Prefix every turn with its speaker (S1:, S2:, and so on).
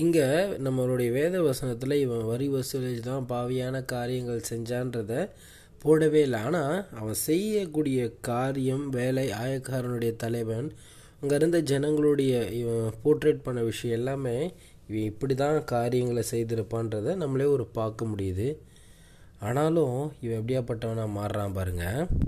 S1: இங்கே நம்மளுடைய வேத வசனத்தில் இவன் வரி வசூலி தான் பாவியான காரியங்கள் செஞ்சான்றத போடவே இல்லை. ஆனால் அவன் செய்யக்கூடிய காரியம் வேலை ஆயக்காரனுடைய தலைவன் அங்கே இருந்த ஜனங்களுடைய இவன் போர்ட்ரேட் பண்ண விஷயம் எல்லாமே இவன் இப்படி தான் காரியங்களை செய்திருப்பான்றதை நம்மளே ஒரு பார்க்க முடியுது. ஆனாலும் இவன் எப்படியாப்பட்டவனாக மாறுறான் பாருங்கள்